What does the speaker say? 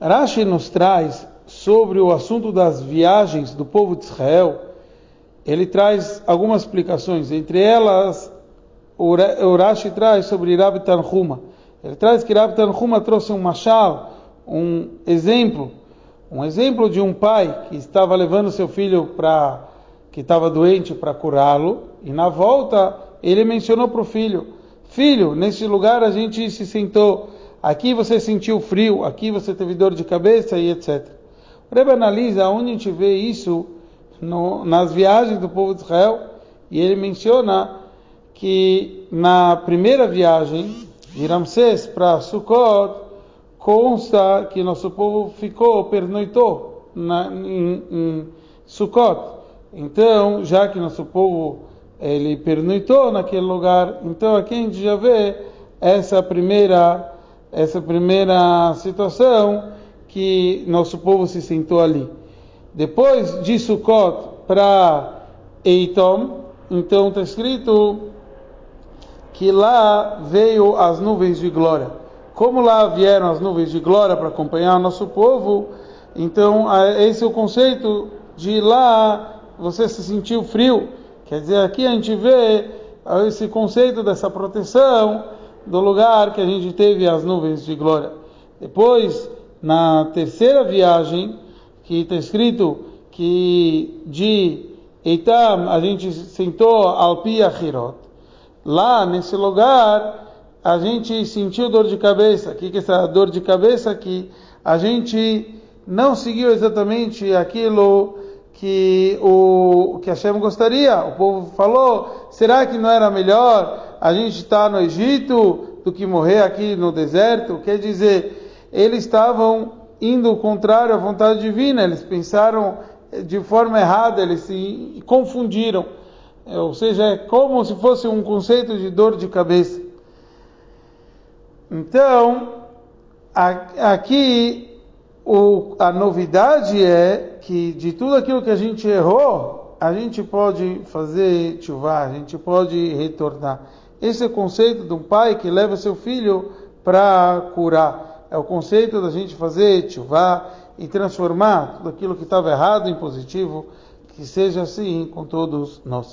Rashi nos traz sobre o assunto das viagens do povo de Israel, ele traz algumas explicações. Entre elas, o Rashi traz sobre Rabi Tanhuma. Ele traz que Rabi Tanhuma trouxe um machal, um exemplo, um exemplo de um pai que estava levando seu filho para que estava doente para curá-lo e na volta ele mencionou para o filho: Filho, nesse lugar a gente se sentou. Aqui você sentiu frio, aqui você teve dor de cabeça e etc. O Rebbe analisa onde a gente vê isso no, nas viagens do povo de Israel e ele menciona que na primeira viagem de Ramsés para Sukkot consta que nosso povo ficou, pernoitou na, em, em Sukkot. Então, já que nosso povo ele pernoitou naquele lugar. Então aqui a gente já vê essa primeira, essa primeira situação que nosso povo se sentou ali. Depois de Sukkot para Eitom, então está escrito que lá veio as nuvens de glória. Como lá vieram as nuvens de glória para acompanhar nosso povo, então esse é o conceito de lá você se sentiu frio Quer dizer, aqui a gente vê esse conceito dessa proteção do lugar que a gente teve as nuvens de glória. Depois, na terceira viagem, que está escrito que de Eitam a gente sentou al Piachirot. Lá, nesse lugar, a gente sentiu dor de cabeça. O que é essa dor de cabeça? Que a gente não seguiu exatamente aquilo que o que Hashem gostaria. O povo falou: será que não era melhor a gente estar no Egito do que morrer aqui no deserto? Quer dizer, eles estavam indo contrário à vontade divina, eles pensaram de forma errada, eles se confundiram. É, ou seja, é como se fosse um conceito de dor de cabeça. Então, aqui a novidade é que de tudo aquilo que a gente errou, a gente pode fazer chuvá, a gente pode retornar. Esse é o conceito de um pai que leva seu filho para curar. É o conceito da gente fazer chuvá e transformar tudo aquilo que estava errado em positivo, que seja assim com todos nós.